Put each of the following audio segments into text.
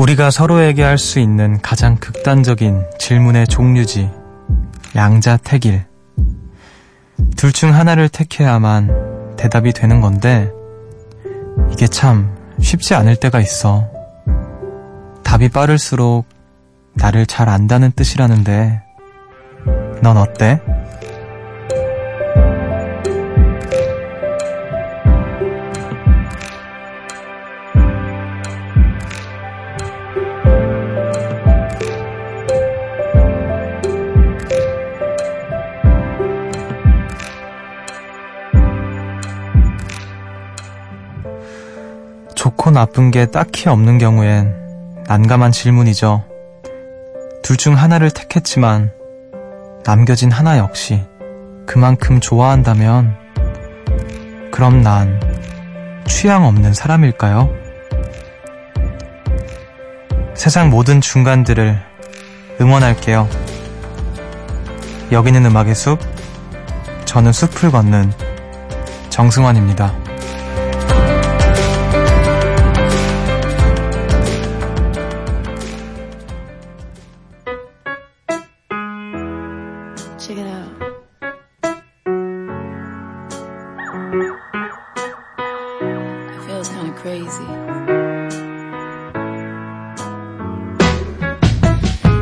우리가 서로에게 할 수 있는 가장 극단적인 질문의 종류지. 양자택일. 둘 중 하나를 택해야만 대답이 되는 건데, 이게 참 쉽지 않을 때가 있어. 답이 빠를수록 나를 잘 안다는 뜻이라는데, 넌 어때? 나쁜 게 딱히 없는 경우엔 난감한 질문이죠. 둘 중 하나를 택했지만 남겨진 하나 역시 그만큼 좋아한다면 그럼 난 취향 없는 사람일까요? 세상 모든 중간들을 응원할게요. 여기는 음악의 숲, 저는 숲을 걷는 정승환입니다. Crazy.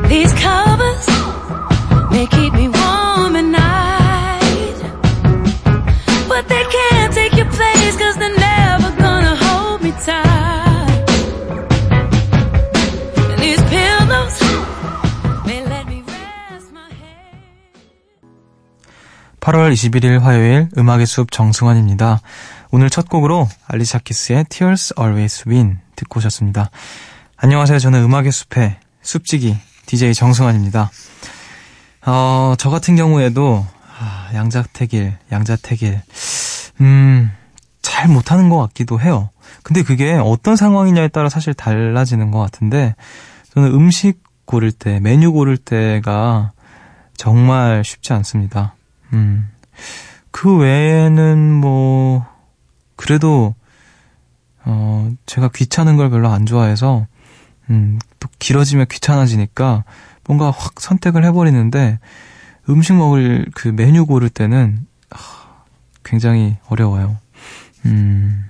These covers, they keep 8월 21일 화요일 음악의 숲 정승환입니다. 오늘 첫 곡으로 알리샤 키스의 Tears Always Win 듣고 오셨습니다. 안녕하세요. 저는 음악의 숲의 숲지기 DJ 정승환입니다. 어, 저 같은 경우에도 아, 양자택일, 양자택일 음, 잘 못하는 것 같기도 해요. 근데 그게 어떤 상황이냐에 따라 사실 달라지는 것 같은데 저는 음식 고를 때, 메뉴 고를 때가 정말 쉽지 않습니다. 음. 그 외에는 뭐, 그래도, 어, 제가 귀찮은 걸 별로 안 좋아해서, 음, 또 길어지면 귀찮아지니까 뭔가 확 선택을 해버리는데, 음식 먹을 그 메뉴 고를 때는, 아, 굉장히 어려워요. 음,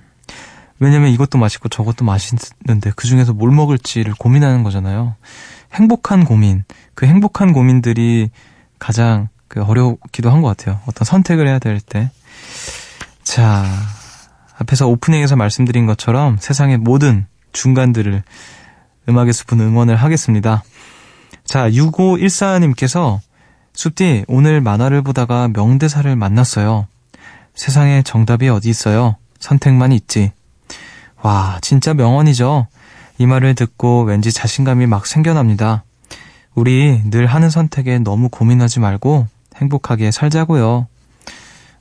왜냐면 이것도 맛있고 저것도 맛있는데 그 중에서 뭘 먹을지를 고민하는 거잖아요. 행복한 고민, 그 행복한 고민들이 가장 그 어렵기도 한 것 같아요. 어떤 선택을 해야 될 때. 자, 앞에서 오프닝에서 말씀드린 것처럼 세상의 모든 중간들을 음악의 숲은 응원을 하겠습니다. 자, 6514님께서 숲디 오늘 만화를 보다가 명대사를 만났어요. 세상에 정답이 어디 있어요? 선택만 있지. 와, 진짜 명언이죠. 이 말을 듣고 왠지 자신감이 막 생겨납니다. 우리 늘 하는 선택에 너무 고민하지 말고 행복하게 살자고요.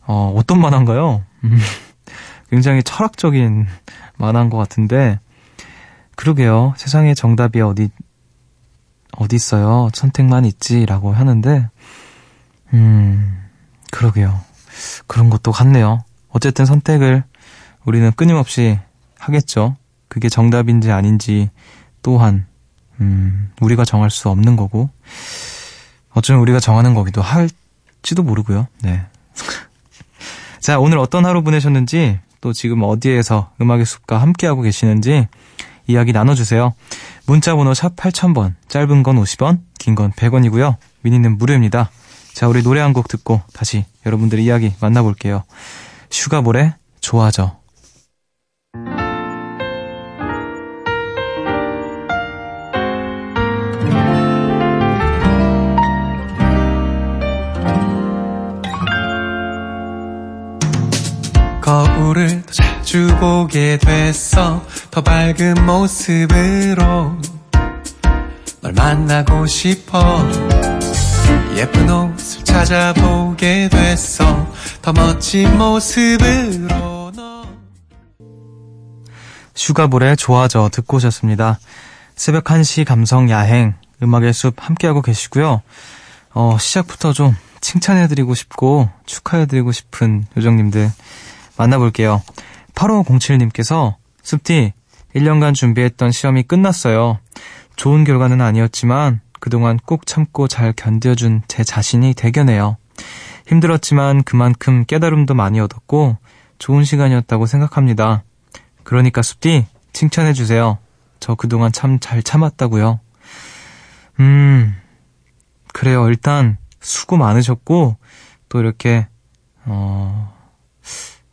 어, 어떤 만화인가요? 음, 굉장히 철학적인 만화인 것 같은데, 그러게요. 세상에 정답이 어디, 어디 있어요? 선택만 있지라고 하는데, 음, 그러게요. 그런 것도 같네요. 어쨌든 선택을 우리는 끊임없이 하겠죠. 그게 정답인지 아닌지 또한 음, 우리가 정할 수 없는 거고 어쩌면 우리가 정하는 거기도 할 지도 모르고요. 네. 자, 오늘 어떤 하루 보내셨는지 또 지금 어디에서 음악의 숲과 함께하고 계시는지 이야기 나눠주세요. 문자번호 샵 8000번, 짧은 건 50원, 긴 건 100원이고요. 미니는 무료입니다. 자, 우리 노래 한 곡 듣고 다시 여러분들의 이야기 만나볼게요. 슈가볼의 좋아져. 보게 됐어 더 밝은 모습으로 널 만나고 싶어 예쁜 옷을 찾아보게 됐어 더 멋진 모습으로 너 슈가볼의 좋아져 듣고 오셨습니다. 새벽 1시 감성 야행, 음악의 숲 함께하고 계시고요. 어, 시작부터 좀 칭찬해드리고 싶고 축하해드리고 싶은 요정님들 만나볼게요. 8507님께서 숲디 1년간 준비했던 시험이 끝났어요. 좋은 결과는 아니었지만 그동안 꾹 참고 잘 견뎌준 제 자신이 대견해요. 힘들었지만 그만큼 깨달음도 많이 얻었고 좋은 시간이었다고 생각합니다. 그러니까 숲디 칭찬해 주세요. 저 그동안 참 잘 참았다고요. 음, 그래요. 일단 수고 많으셨고 또 이렇게 어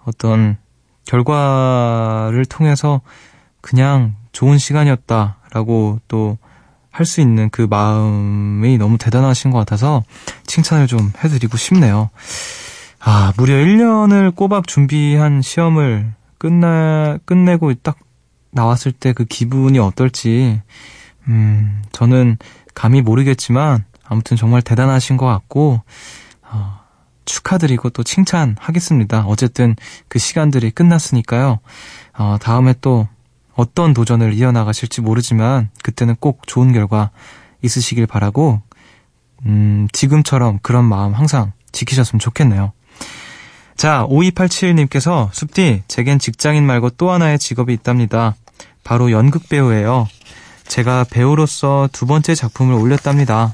어떤 결과를 통해서 그냥 좋은 시간이었다라고 또 할 수 있는 그 마음이 너무 대단하신 것 같아서 칭찬을 좀 해드리고 싶네요. 아, 무려 1년을 꼬박 준비한 시험을 끝나, 끝내고 딱 나왔을 때 그 기분이 어떨지, 음, 저는 감히 모르겠지만, 아무튼 정말 대단하신 것 같고, 어, 축하드리고 또 칭찬하겠습니다. 어쨌든 그 시간들이 끝났으니까요. 어, 다음에 또 어떤 도전을 이어나가실지 모르지만 그때는 꼭 좋은 결과 있으시길 바라고 음, 지금처럼 그런 마음 항상 지키셨으면 좋겠네요. 자, 5287님께서 숲디, 제겐 직장인 말고 또 하나의 직업이 있답니다. 바로 연극 배우예요. 제가 배우로서 두 번째 작품을 올렸답니다.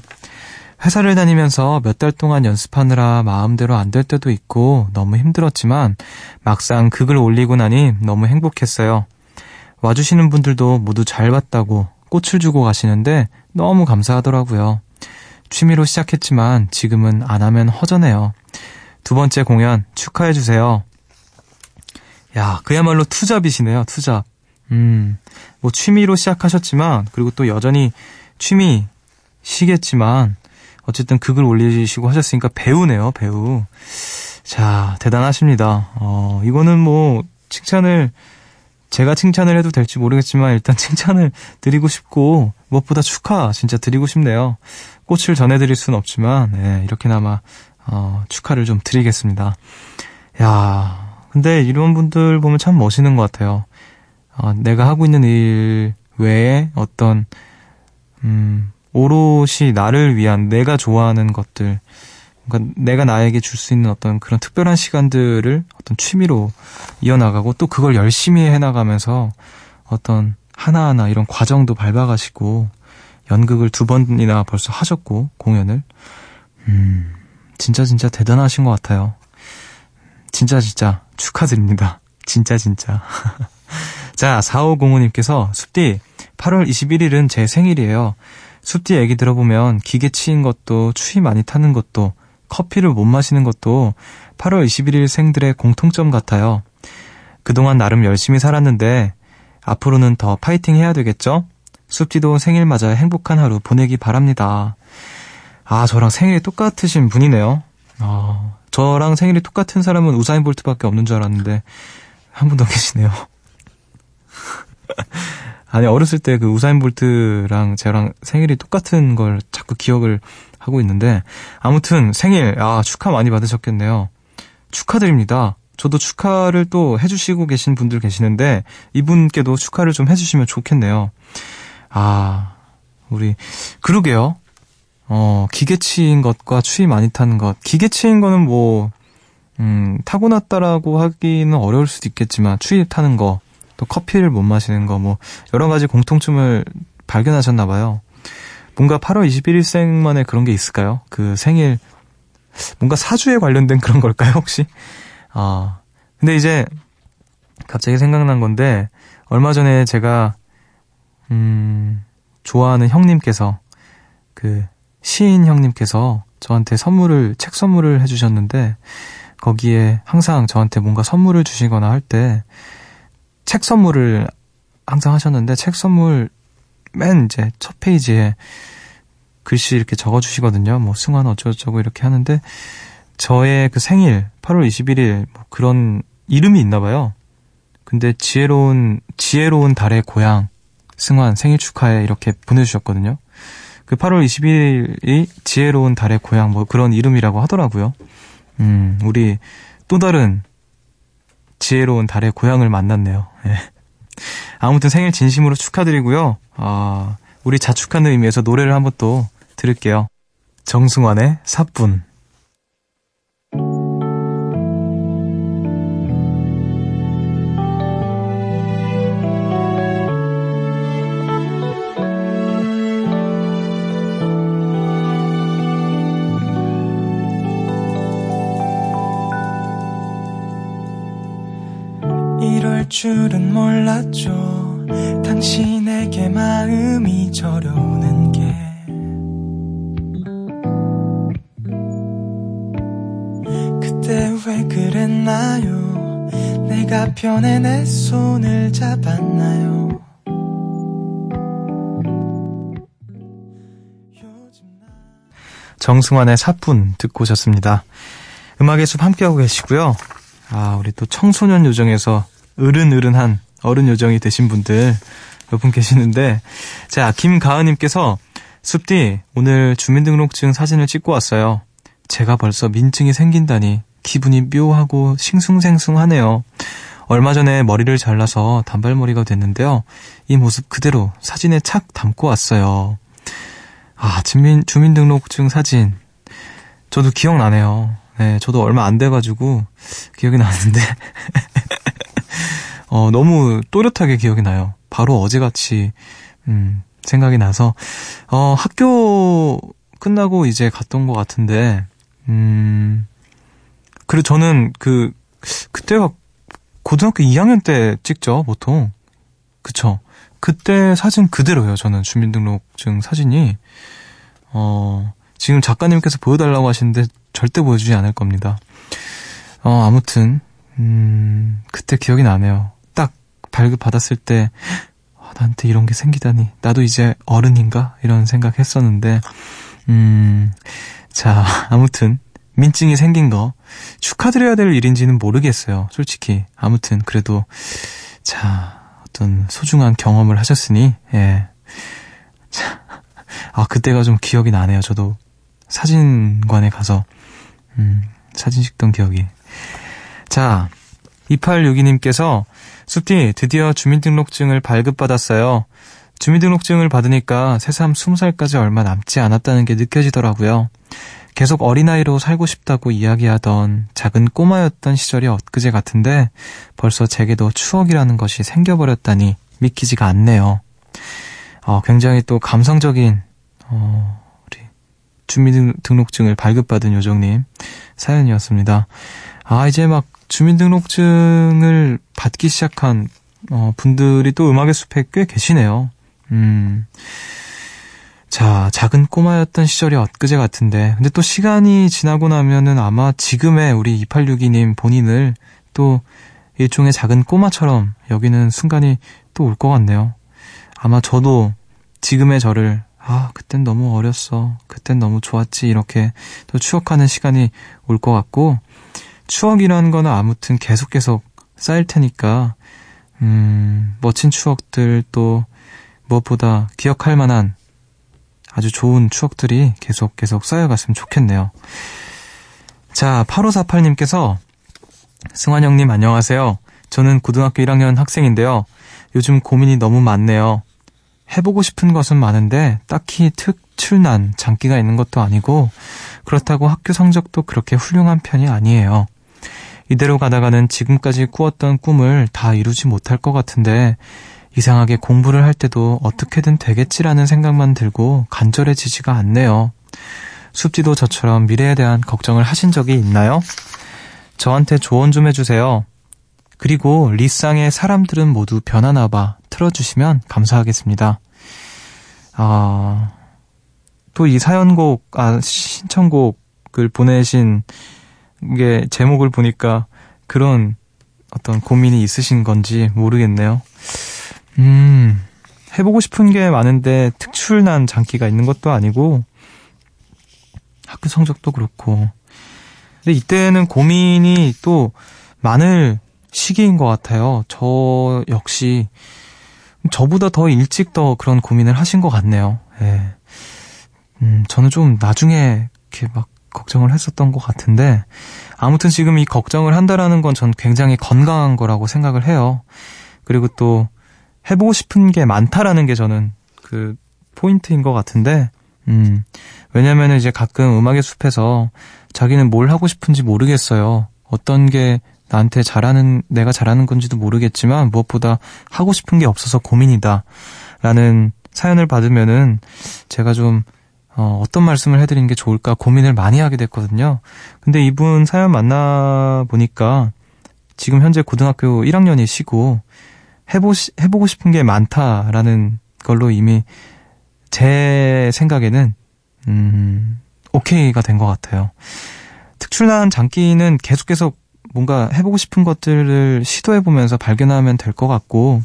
회사를 다니면서 몇 달 동안 연습하느라 마음대로 안 될 때도 있고 너무 힘들었지만 막상 극을 올리고 나니 너무 행복했어요. 와주시는 분들도 모두 잘 봤다고 꽃을 주고 가시는데 너무 감사하더라고요. 취미로 시작했지만 지금은 안 하면 허전해요. 두 번째 공연 축하해주세요. 야, 그야말로 투잡이시네요, 투잡. 음, 뭐 취미로 시작하셨지만, 그리고 또 여전히 취미시겠지만, 어쨌든 극을 올리시고 하셨으니까 배우네요, 배우. 자, 대단하십니다. 어, 이거는 뭐, 칭찬을, 제가 칭찬을 해도 될지 모르겠지만, 일단 칭찬을 드리고 싶고, 무엇보다 축하 진짜 드리고 싶네요. 꽃을 전해드릴 수는 없지만, 네, 이렇게나마, 어, 축하를 좀 드리겠습니다. 야 근데 이런 분들 보면 참 멋있는 것 같아요. 어, 내가 하고 있는 일 외에 어떤, 음, 오롯이 나를 위한 내가 좋아하는 것들, 그러니까 내가 나에게 줄 수 있는 어떤 그런 특별한 시간들을 어떤 취미로 이어나가고 또 그걸 열심히 해나가면서 어떤 하나하나 이런 과정도 밟아가시고 연극을 두 번이나 벌써 하셨고 공연을 음 진짜 진짜 대단하신 것 같아요. 진짜 진짜 축하드립니다. 진짜 진짜. 자 4505님께서 숲디 8월 21일은 제 생일이에요. 숲디 얘기 들어보면 기계 치인 것도 추위 많이 타는 것도 커피를 못 마시는 것도 8월 21일 생들의 공통점 같아요. 그동안 나름 열심히 살았는데 앞으로는 더 파이팅 해야 되겠죠? 숲디도 생일 맞아 행복한 하루 보내기 바랍니다. 아, 저랑 생일이 똑같으신 분이네요. 아, 저랑 생일이 똑같은 사람은 우사인 볼트밖에 없는 줄 알았는데 한 분 더 계시네요. 아니 어렸을 때 그 우사인 볼트랑 저랑 생일이 똑같은 걸 자꾸 기억을 하고 있는데 아무튼 생일 아 축하 많이 받으셨겠네요. 축하드립니다. 저도 축하를 또 해주시고 계신 분들 계시는데 이분께도 축하를 좀 해주시면 좋겠네요. 아 우리 그러게요. 어 기계치인 것과 추위 많이 타는 것 기계치인 거는 뭐 음, 타고났다라고 하기는 어려울 수도 있겠지만 추위 타는 거 또 커피를 못 마시는 거 뭐 여러 가지 공통점을 발견하셨나 봐요. 뭔가 8월 21일생만의 그런 게 있을까요? 그 생일 뭔가 사주에 관련된 그런 걸까요, 혹시? 아. 근데 이제 갑자기 생각난 건데 얼마 전에 제가 음 좋아하는 형님께서 그 시인 형님께서 저한테 선물을 책 선물을 해 주셨는데 거기에 항상 저한테 뭔가 선물을 주시거나 할 때 책 선물을 항상 하셨는데 책 선물 맨 이제 첫 페이지에 글씨 이렇게 적어주시거든요. 뭐 승환 어쩌고저쩌고 이렇게 하는데 저의 그 생일 8월 21일 뭐 그런 이름이 있나 봐요. 근데 지혜로운 지혜로운 달의 고향 승환 생일 축하해 이렇게 보내주셨거든요. 그 8월 21일이 지혜로운 달의 고향 뭐 그런 이름이라고 하더라고요. 음, 우리 또 다른 지혜로운 달의 고향을 만났네요. 예. 아무튼 생일 진심으로 축하드리고요. 아, 우리 자축하는 의미에서 노래를 한번 또 들을게요. 정승환의 사뿐. 줄은 몰랐죠. 당신에게 마음이 저려오는 게. 그때 왜 그랬나요? 내가 편에 내 손을 잡았나요? 정승환의 사뿐 듣고 오셨습니다. 음악의 숲 함께하고 계시고요. 아, 우리 또 청소년 요정에서 어른어른한 어른 요정이 되신 분들 몇 분 계시는데, 자, 김가은님께서 숲디, 오늘 주민등록증 사진을 찍고 왔어요. 제가 벌써 민증이 생긴다니 기분이 묘하고 싱숭생숭하네요. 얼마 전에 머리를 잘라서 단발머리가 됐는데요. 이 모습 그대로 사진에 착 담고 왔어요. 아, 주민, 주민등록증 사진. 저도 기억나네요. 네, 저도 얼마 안 돼가지고 기억이 나는데. 어, 너무 또렷하게 기억이 나요. 바로 어제같이, 음, 생각이 나서, 어, 학교 끝나고 이제 갔던 것 같은데, 음, 그리고 저는 그, 그때가 고등학교 2학년 때 찍죠, 보통. 그쵸. 그때 사진 그대로예요, 저는 주민등록증 사진이. 어, 지금 작가님께서 보여달라고 하시는데 절대 보여주지 않을 겁니다. 어, 아무튼, 음, 그때 기억이 나네요. 딱 발급받았을 때, 아, 나한테 이런 게 생기다니. 나도 이제 어른인가? 이런 생각 했었는데, 음, 자, 아무튼, 민증이 생긴 거 축하드려야 될 일인지는 모르겠어요. 솔직히. 아무튼, 그래도, 자, 어떤 소중한 경험을 하셨으니, 예. 자, 아, 그때가 좀 기억이 나네요. 저도 사진관에 가서, 음, 사진 찍던 기억이. 자, 2862님께서 숲디 드디어 주민등록증을 발급받았어요. 주민등록증을 받으니까 새삼 20살까지 얼마 남지 않았다는 게 느껴지더라고요. 계속 어린아이로 살고 싶다고 이야기하던 작은 꼬마였던 시절이 엊그제 같은데 벌써 제게도 추억이라는 것이 생겨버렸다니 믿기지가 않네요. 어, 굉장히 또 감성적인 어, 우리 주민등록증을 발급받은 요정님 사연이었습니다. 아 이제 막 주민등록증을 받기 시작한 어, 분들이 또 음악의 숲에 꽤 계시네요. 음. 자, 작은 꼬마였던 시절이 엊그제 같은데, 근데 또 시간이 지나고 나면은 아마 지금의 우리 2862님 본인을 또 일종의 작은 꼬마처럼 여기는 순간이 또 올 것 같네요. 아마 저도 지금의 저를, 아, 그땐 너무 어렸어. 그땐 너무 좋았지. 이렇게 또 추억하는 시간이 올 것 같고, 추억이라는 거는 아무튼 계속 계속 쌓일 테니까, 음, 멋진 추억들 또 무엇보다 기억할 만한 아주 좋은 추억들이 계속 계속 쌓여갔으면 좋겠네요. 자, 8548님께서 승환 형님 안녕하세요. 저는 고등학교 1학년 학생인데요. 요즘 고민이 너무 많네요. 해보고 싶은 것은 많은데 딱히 특출난 장기가 있는 것도 아니고 그렇다고 학교 성적도 그렇게 훌륭한 편이 아니에요. 이대로 가다가는 지금까지 꾸었던 꿈을 다 이루지 못할 것 같은데 이상하게 공부를 할 때도 어떻게든 되겠지라는 생각만 들고 간절해지지가 않네요. 숲지도 저처럼 미래에 대한 걱정을 하신 적이 있나요? 저한테 조언 좀 해주세요. 그리고 리쌍의 사람들은 모두 변하나 봐 틀어주시면 감사하겠습니다. 아, 또 이 사연곡, 아, 신청곡을 보내신 게 제목을 보니까 그런 어떤 고민이 있으신 건지 모르겠네요. 음, 해보고 싶은 게 많은데 특출난 장기가 있는 것도 아니고 학교 성적도 그렇고. 근데 이때는 고민이 또 많을 시기인 것 같아요. 저 역시 저보다 더 일찍 더 그런 고민을 하신 것 같네요. 예. 음, 저는 좀 나중에 이렇게 막 걱정을 했었던 것 같은데 아무튼 지금 이 걱정을 한다라는 건 전 굉장히 건강한 거라고 생각을 해요. 그리고 또 해보고 싶은 게 많다라는 게 저는 그 포인트인 것 같은데, 음, 왜냐면은 이제 가끔 음악의 숲에서 자기는 뭘 하고 싶은지 모르겠어요. 어떤 게 나한테 잘하는, 내가 잘하는 건지도 모르겠지만 무엇보다 하고 싶은 게 없어서 고민이다. 라는 사연을 받으면은 제가 좀, 어, 어떤 말씀을 해드리는 게 좋을까 고민을 많이 하게 됐거든요. 근데 이분 사연 만나보니까 지금 현재 고등학교 1학년이시고 해보 해보고 싶은 게 많다라는 걸로 이미 제 생각에는 음, 오케이가 된 것 같아요. 특출난 장기는 계속 계속 뭔가 해보고 싶은 것들을 시도해보면서 발견하면 될 것 같고,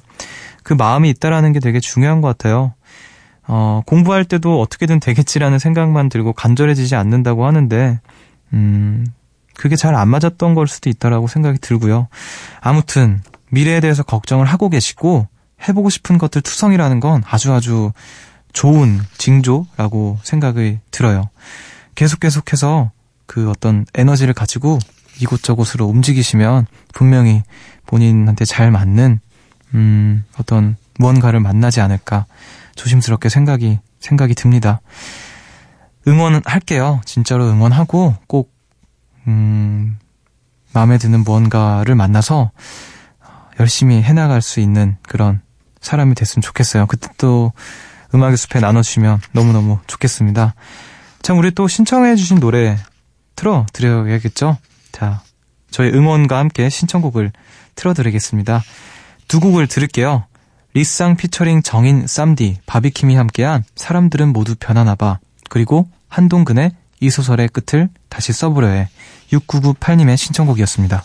그 마음이 있다라는 게 되게 중요한 것 같아요. 어, 공부할 때도 어떻게든 되겠지라는 생각만 들고 간절해지지 않는다고 하는데, 음, 그게 잘 안 맞았던 걸 수도 있다라고 생각이 들고요. 아무튼, 미래에 대해서 걱정을 하고 계시고, 해보고 싶은 것들 투성이라는 건 아주 아주 좋은 징조라고 생각이 들어요. 계속 계속해서 그 어떤 에너지를 가지고 이곳저곳으로 움직이시면 분명히 본인한테 잘 맞는 음 어떤 무언가를 만나지 않을까 조심스럽게 생각이 생각이 듭니다. 응원할게요. 진짜로 응원하고 꼭 음, 마음에 드는 무언가를 만나서 열심히 해나갈 수 있는 그런 사람이 됐으면 좋겠어요. 그때 또 음악의 숲에 나눠주시면 너무너무 좋겠습니다. 참, 우리 또 신청해주신 노래 틀어드려야겠죠? 자, 저희 응원과 함께 신청곡을 틀어드리겠습니다. 두 곡을 들을게요. 리쌍 피처링 정인 쌈디, 바비킴이 함께한 사람들은 모두 변하나봐. 그리고 한동근의 이 소설의 끝을 다시 써보려 해. 6998님의 신청곡이었습니다.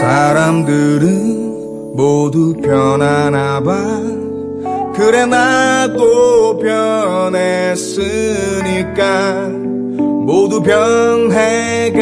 사람들은 모두 변하나 봐. 그래 나도 변했으니까 모두 변해가는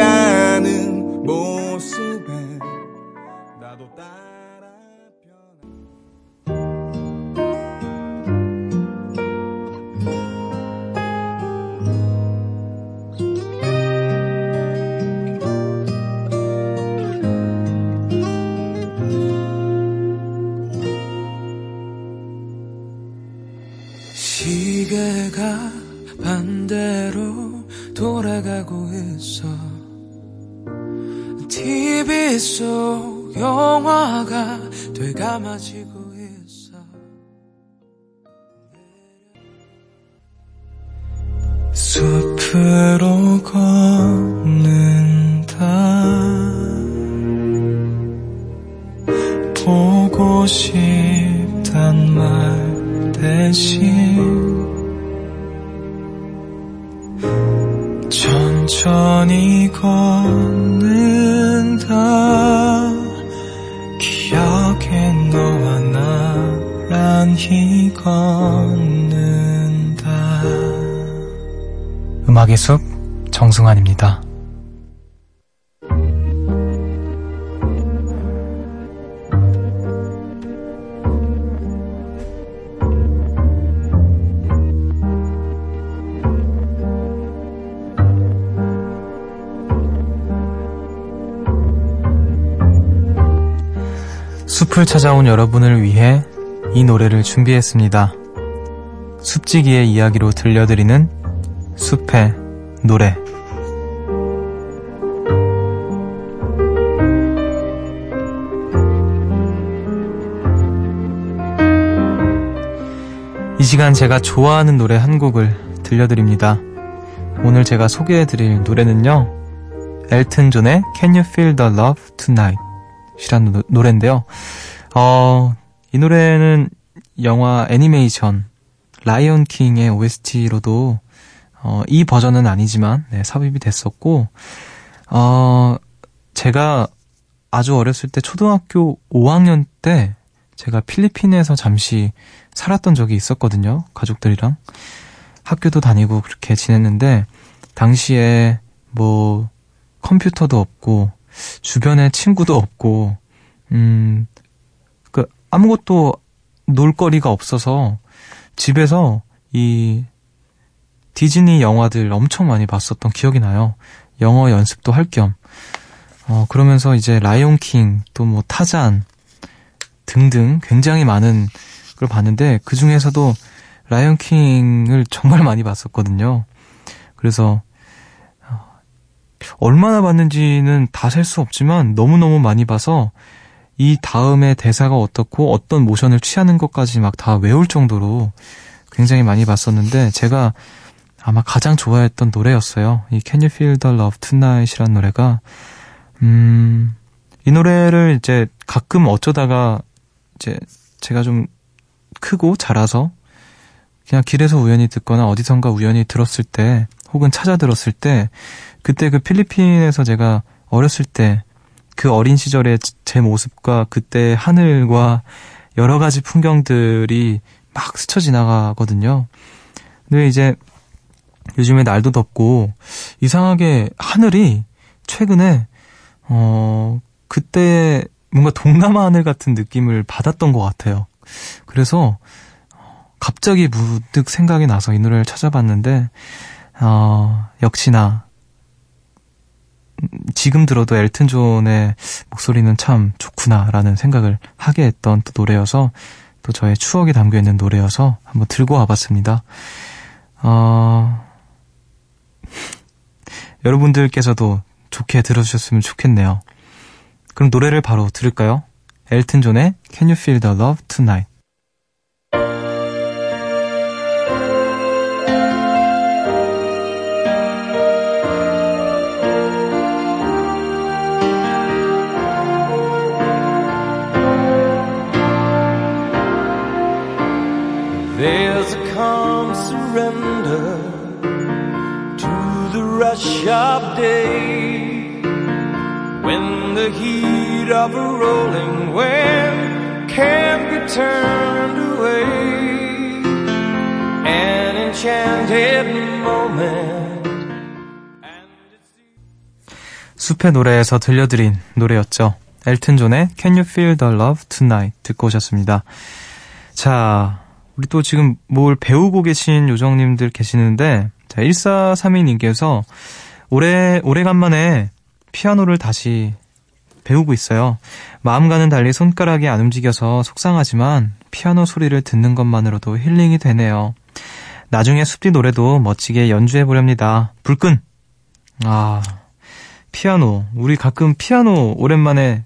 숲으로 걷는다. 보고 싶단 말 대신 숲 정승환입니다. 숲을 찾아온 여러분을 위해 이 노래를 준비했습니다. 숲지기의 이야기로 들려드리는 숲의 노래. 이 시간 제가 좋아하는 노래 한 곡을 들려드립니다. 오늘 제가 소개해드릴 노래는요, 엘튼 존의 Can You Feel the Love Tonight? 이라는 노- 노래인데요. 어, 이 노래는 영화 애니메이션 라이온 킹의 OST로도 어, 이 버전은 아니지만 네, 삽입이 됐었고 어, 제가 아주 어렸을 때 초등학교 5학년 때 제가 필리핀에서 잠시 살았던 적이 있었거든요. 가족들이랑 학교도 다니고 그렇게 지냈는데 당시에 뭐 컴퓨터도 없고 주변에 친구도 없고 음, 그 아무것도 놀거리가 없어서 집에서 이 디즈니 영화들 엄청 많이 봤었던 기억이 나요. 영어 연습도 할 겸. 어, 그러면서 이제 라이온킹, 또 뭐 타잔 등등 굉장히 많은 걸 봤는데 그 중에서도 라이언킹을 정말 많이 봤었거든요. 그래서 어, 얼마나 봤는지는 다 셀 수 없지만 너무너무 많이 봐서 이 다음에 대사가 어떻고 어떤 모션을 취하는 것까지 막 다 외울 정도로 굉장히 많이 봤었는데 제가 아마 가장 좋아했던 노래였어요. 이 Can You Feel the Love Tonight이라는 노래가 음, 이 노래를 이제 가끔 어쩌다가 이제 제가 좀 크고 자라서 그냥 길에서 우연히 듣거나 어디선가 우연히 들었을 때 혹은 찾아 들었을 때 그때 그 필리핀에서 제가 어렸을 때 그 어린 시절의 제 모습과 그때 하늘과 여러 가지 풍경들이 막 스쳐 지나가거든요. 근데 이제 요즘에 날도 덥고 이상하게 하늘이 최근에 어 그때 뭔가 동남아 하늘 같은 느낌을 받았던 것 같아요. 그래서 갑자기 무득 생각이 나서 이 노래를 찾아봤는데 어 역시나 지금 들어도 엘튼 존의 목소리는 참 좋구나라는 생각을 하게 했던 또 노래여서 또 저의 추억이 담겨 있는 노래여서 한번 들고 와봤습니다. 어, 여러분들께서도 좋게 들어주셨으면 좋겠네요. 그럼 노래를 바로 들을까요? 엘튼 존의 Can You Feel the Love Tonight? 숲의 노래에서 들려드린 노래였죠. 엘튼 존의 Can You Feel the Love Tonight 듣고 오셨습니다. 자, 우리 또 지금 뭘 배우고 계신 요정님들 계시는데, 자, 1432님께서 올해, 오래간만에 피아노를 다시 배우고 있어요. 마음과는 달리 손가락이 안 움직여서 속상하지만 피아노 소리를 듣는 것만으로도 힐링이 되네요. 나중에 숲디 노래도 멋지게 연주해 보렵니다. 불끈! 아, 피아노. 우리 가끔 피아노 오랜만에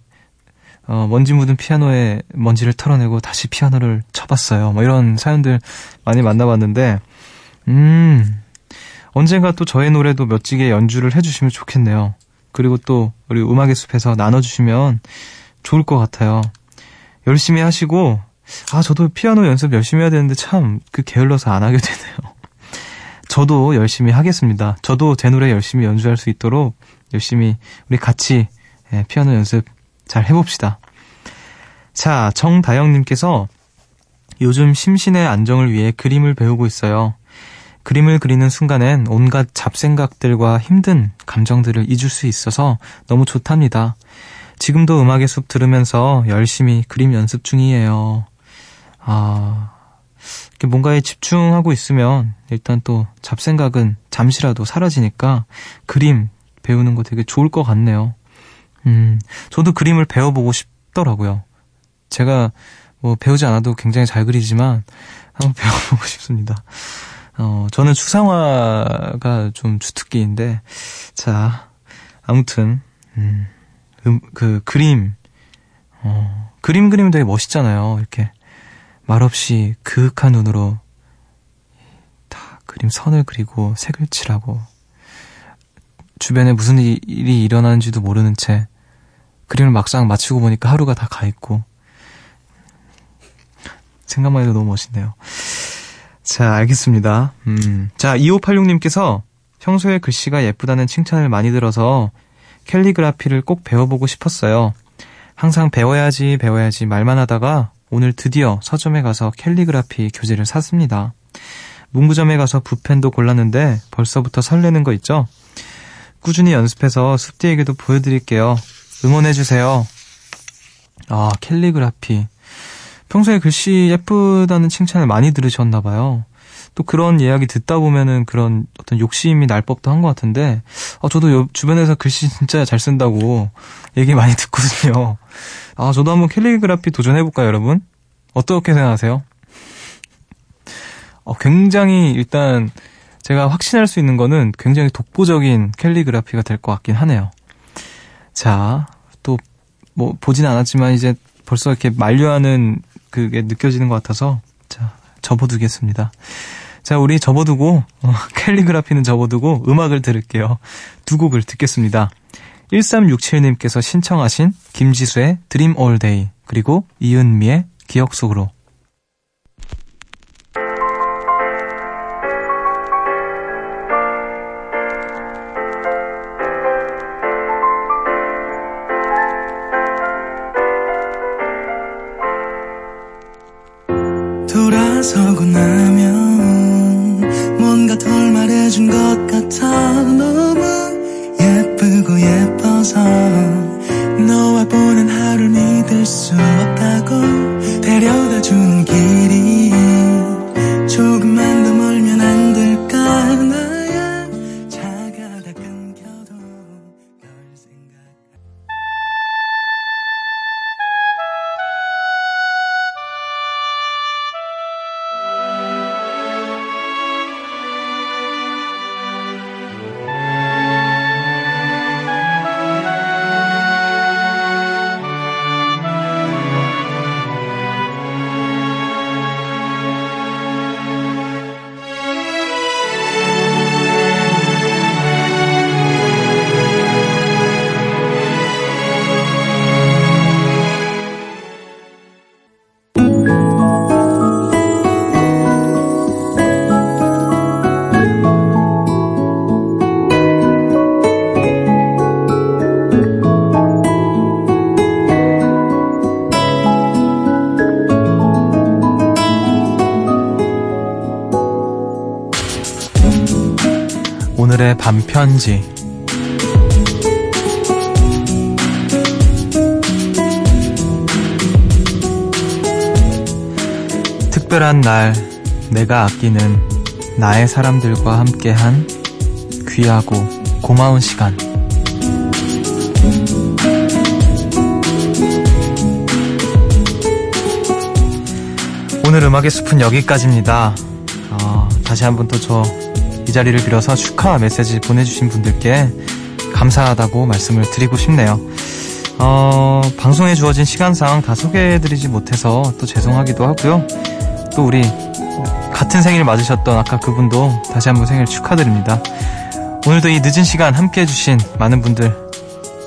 어, 먼지 묻은 피아노에 먼지를 털어내고 다시 피아노를 쳐봤어요. 뭐 이런 사연들 많이 만나봤는데, 음, 언젠가 또 저의 노래도 멋지게 연주를 해주시면 좋겠네요. 그리고 또 우리 음악의 숲에서 나눠주시면 좋을 것 같아요. 열심히 하시고, 아, 저도 피아노 연습 열심히 해야 되는데 참 그 게을러서 안 하게 되네요. 저도 열심히 하겠습니다. 저도 제 노래 열심히 연주할 수 있도록 열심히 우리 같이 예, 피아노 연습 잘 해봅시다. 자, 정다영님께서 요즘 심신의 안정을 위해 그림을 배우고 있어요. 그림을 그리는 순간엔 온갖 잡생각들과 힘든 감정들을 잊을 수 있어서 너무 좋답니다. 지금도 음악의 숲 들으면서 열심히 그림 연습 중이에요. 아, 뭔가에 집중하고 있으면 일단 또 잡생각은 잠시라도 사라지니까 그림 배우는 거 되게 좋을 것 같네요. 음, 저도 그림을 배워보고 싶더라고요. 제가 뭐 배우지 않아도 굉장히 잘 그리지만 한번 배워보고 싶습니다. 어, 저는 추상화가 좀 주특기인데, 자, 아무튼, 음, 음, 그 그림, 어, 그림 그리면 되게 멋있잖아요. 이렇게 말없이 그윽한 눈으로 다 그림 선을 그리고 색을 칠하고 주변에 무슨 일- 일이 일어나는지도 모르는 채 그림을 막상 마치고 보니까 하루가 다 가 있고 생각만 해도 너무 멋있네요. 자, 알겠습니다. 음. 자, 2586님께서 평소에 글씨가 예쁘다는 칭찬을 많이 들어서 캘리그라피를 꼭 배워보고 싶었어요. 항상 배워야지, 배워야지 말만 하다가 오늘 드디어 서점에 가서 캘리그라피 교재를 샀습니다. 문구점에 가서 붓펜도 골랐는데 벌써부터 설레는 거 있죠? 꾸준히 연습해서 숲디에게도 보여드릴게요. 응원해주세요. 아, 캘리그라피. 평소에 글씨 예쁘다는 칭찬을 많이 들으셨나봐요. 또 그런 이야기 듣다 보면은 그런 어떤 욕심이 날 법도 한 것 같은데, 어, 저도 요- 주변에서 글씨 진짜 잘 쓴다고 얘기 많이 듣거든요. 아, 저도 한번 캘리그라피 도전해볼까요, 여러분? 어떻게 생각하세요? 어, 굉장히 일단 제가 확신할 수 있는 거는 굉장히 독보적인 캘리그라피가 될 것 같긴 하네요. 자, 또 뭐 보진 않았지만 이제 벌써 이렇게 만류하는 그게 느껴지는 것 같아서 자, 접어두겠습니다. 자, 우리 접어두고 어, 캘리그라피는 접어두고 음악을 들을게요. 두 곡을 듣겠습니다. 1367님께서 신청하신 김지수의 Dream All Day 그리고 이은미의 기억 속으로 오늘의 반편지 특별한 날 내가 아끼는 나의 사람들과 함께한 귀하고 고마운 시간 오늘 음악의 숲은 여기까지입니다. 어, 다시 한번 또저 이 자리를 빌어서 축하 메시지 보내주신 분들께 감사하다고 말씀을 드리고 싶네요. 어, 방송에 주어진 시간상 다 소개해드리지 못해서 또 죄송하기도 하고요. 또 우리 같은 생일 맞으셨던 아까 그분도 다시 한번 생일 축하드립니다. 오늘도 이 늦은 시간 함께 해주신 많은 분들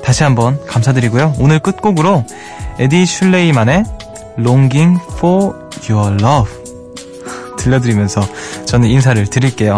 다시 한번 감사드리고요. 오늘 끝곡으로 에디 슐레이만의 Longing for Your Love 들려드리면서 저는 인사를 드릴게요.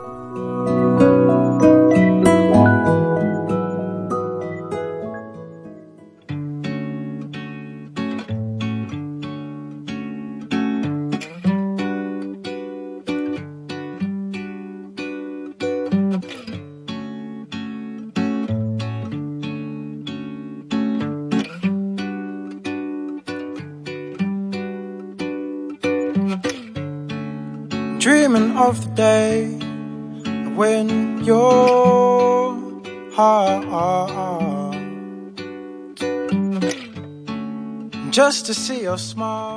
To see your smile